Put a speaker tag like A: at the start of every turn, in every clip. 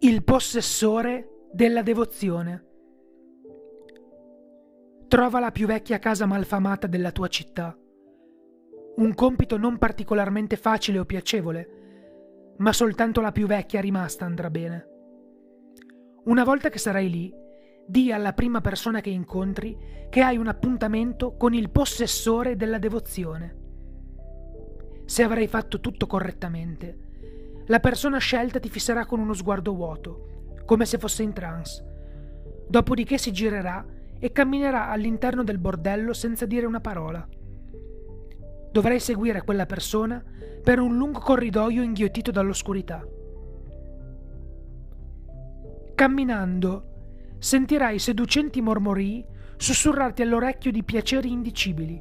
A: Il possessore della devozione. Trova la più vecchia casa malfamata della tua città. Un compito non particolarmente facile o piacevole, ma soltanto la più vecchia rimasta andrà bene. Una volta che sarai lì, di alla prima persona che incontri che hai un appuntamento con il possessore della devozione. Se avrai fatto tutto correttamente, la persona scelta ti fisserà con uno sguardo vuoto, come se fosse in trance. Dopodiché si girerà e camminerà all'interno del bordello senza dire una parola. Dovrai seguire quella persona per un lungo corridoio inghiottito dall'oscurità. Camminando, sentirai seducenti mormorii sussurrarti all'orecchio di piaceri indicibili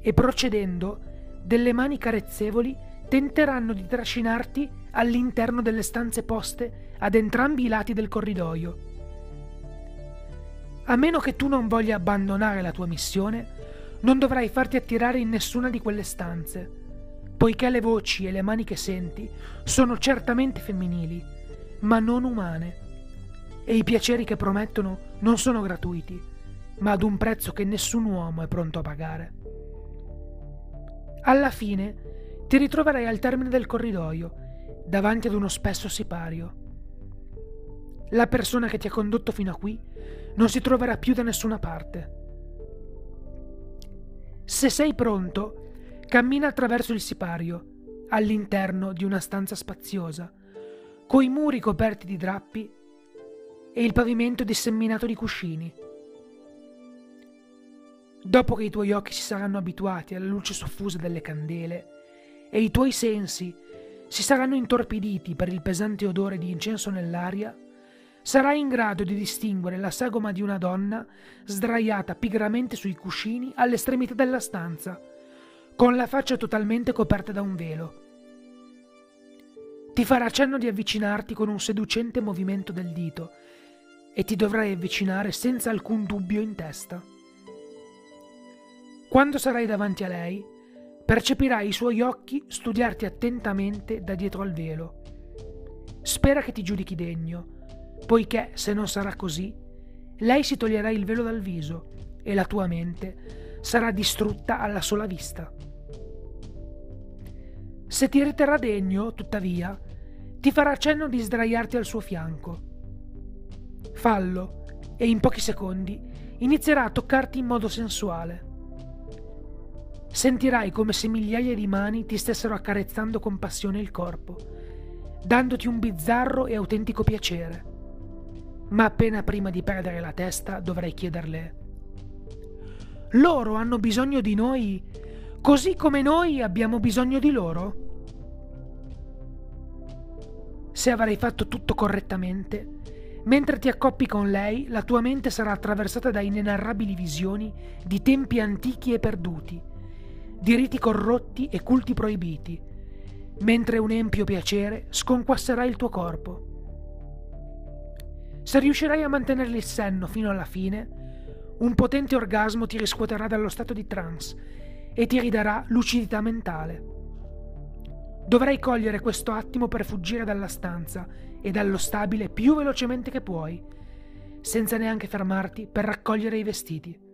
A: e procedendo, delle mani carezzevoli tenteranno di trascinarti all'interno delle stanze poste ad entrambi i lati del corridoio. A meno che tu non voglia abbandonare la tua missione, non dovrai farti attirare in nessuna di quelle stanze, poiché le voci e le mani che senti sono certamente femminili, ma non umane e i piaceri che promettono non sono gratuiti, ma ad un prezzo che nessun uomo è pronto a pagare. Alla fine ti ritroverai al termine del corridoio, davanti ad uno spesso sipario. La persona che ti ha condotto fino a qui non si troverà più da nessuna parte. Se sei pronto, cammina attraverso il sipario, all'interno di una stanza spaziosa, coi muri coperti di drappi e il pavimento disseminato di cuscini. Dopo che i tuoi occhi si saranno abituati alla luce soffusa delle candele e i tuoi sensi si saranno intorpiditi per il pesante odore di incenso nell'aria, sarai in grado di distinguere la sagoma di una donna sdraiata pigramente sui cuscini all'estremità della stanza, con la faccia totalmente coperta da un velo. Ti farà cenno di avvicinarti con un seducente movimento del dito e ti dovrai avvicinare senza alcun dubbio in testa. Quando sarai davanti a lei, percepirai i suoi occhi studiarti attentamente da dietro al velo. Spera che ti giudichi degno, poiché se non sarà così, lei si toglierà il velo dal viso e la tua mente sarà distrutta alla sola vista. Se ti riterrà degno, tuttavia, ti farà cenno di sdraiarti al suo fianco Fallo e in pochi secondi inizierà a toccarti in modo sensuale. Sentirai come se migliaia di mani ti stessero accarezzando con passione il corpo, dandoti un bizzarro e autentico piacere. Ma appena prima di perdere la testa dovrai chiederle Loro hanno bisogno di noi così come noi abbiamo bisogno di loro? Se avrai fatto tutto correttamente, Mentre ti accoppi con lei, la tua mente sarà attraversata da inenarrabili visioni di tempi antichi e perduti, di riti corrotti e culti proibiti, mentre un empio piacere sconquasserà il tuo corpo. Se riuscirai a mantenere il senno fino alla fine, un potente orgasmo ti riscuoterà dallo stato di trance e ti ridarà lucidità mentale. Dovrai cogliere questo attimo per fuggire dalla stanza e dallo stabile più velocemente che puoi, senza neanche fermarti per raccogliere i vestiti.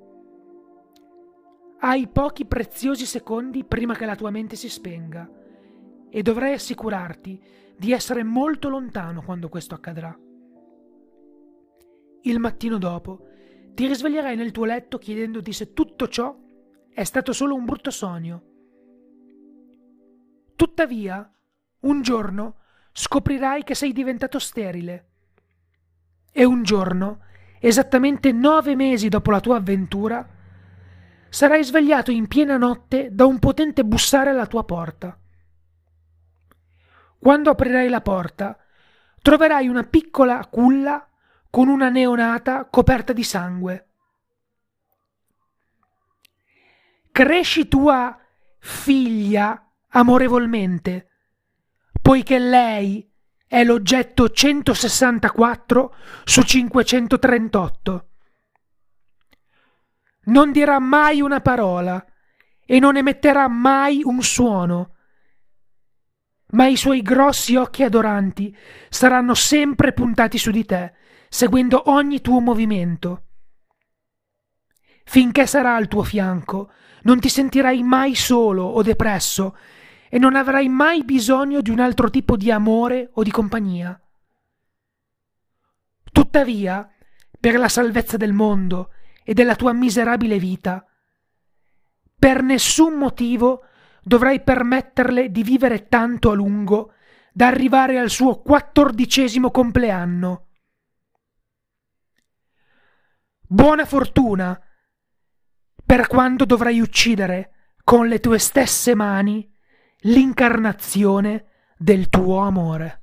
A: Hai pochi preziosi secondi prima che la tua mente si spenga e dovrai assicurarti di essere molto lontano quando questo accadrà. Il mattino dopo ti risveglierai nel tuo letto chiedendoti se tutto ciò è stato solo un brutto sogno. Tuttavia, un giorno scoprirai che sei diventato sterile. E un giorno, esattamente nove mesi dopo la tua avventura, sarai svegliato in piena notte da un potente bussare alla tua porta. Quando aprirai la porta, troverai una piccola culla con una neonata coperta di sangue. Cresci tua figlia amorevolmente poiché lei è l'oggetto 164 su 538. Non dirà mai una parola e non emetterà mai un suono. ma i suoi grossi occhi adoranti saranno sempre puntati su di te, seguendo ogni tuo movimento. Finché sarà al tuo fianco, non ti sentirai mai solo o depresso e non avrai mai bisogno di un altro tipo di amore o di compagnia. Tuttavia, per la salvezza del mondo e della tua miserabile vita, per nessun motivo dovrai permetterle di vivere tanto a lungo da arrivare al suo quattordicesimo compleanno. Buona fortuna per quando dovrai uccidere con le tue stesse mani l'incarnazione del tuo amore.